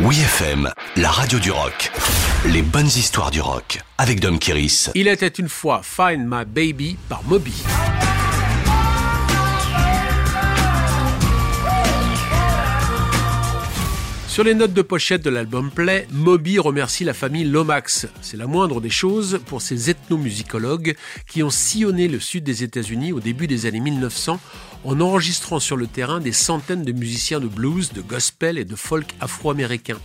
Oui FM, la radio du rock. Les bonnes histoires du rock avec Dom Kiris. Il était une fois Find My Baby par Moby. Sur les notes de pochette de l'album Play, Moby remercie la famille Lomax. C'est la moindre des choses pour ces ethnomusicologues qui ont sillonné le sud des États-Unis au début des années 1900 en enregistrant sur le terrain des centaines de musiciens de blues, de gospel et de folk afro-américains.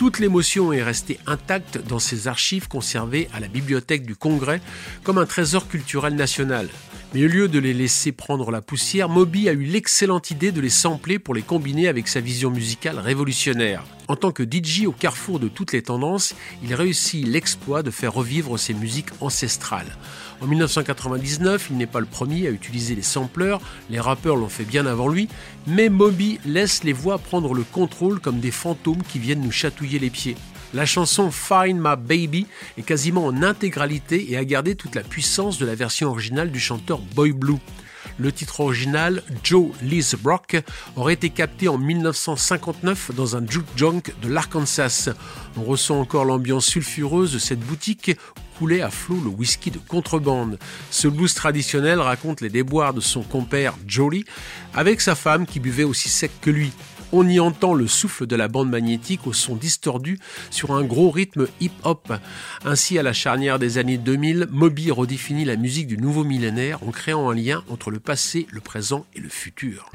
Toute l'émotion est restée intacte dans ces archives conservées à la Bibliothèque du Congrès comme un trésor culturel national. Mais au lieu de les laisser prendre la poussière, Moby a eu l'excellente idée de les sampler pour les combiner avec sa vision musicale révolutionnaire. En tant que DJ au carrefour de toutes les tendances, il réussit l'exploit de faire revivre ses musiques ancestrales. En 1999, il n'est pas le premier à utiliser les sampleurs, les rappeurs l'ont fait bien avant lui, mais Moby laisse les voix prendre le contrôle comme des fantômes qui viennent nous chatouiller les pieds. La chanson Find My Baby est quasiment en intégralité et a gardé toute la puissance de la version originale du chanteur Boy Blue. Le titre original, Joe Liz Brock, aurait été capté en 1959 dans un juke junk de l'Arkansas. On ressent encore l'ambiance sulfureuse de cette boutique à flot le whisky de contrebande. Ce blues traditionnel raconte les déboires de son compère Jolie avec sa femme qui buvait aussi sec que lui. On y entend le souffle de la bande magnétique au son distordu sur un gros rythme hip-hop. Ainsi, à la charnière des années 2000, Moby redéfinit la musique du nouveau millénaire en créant un lien entre le passé, le présent et le futur.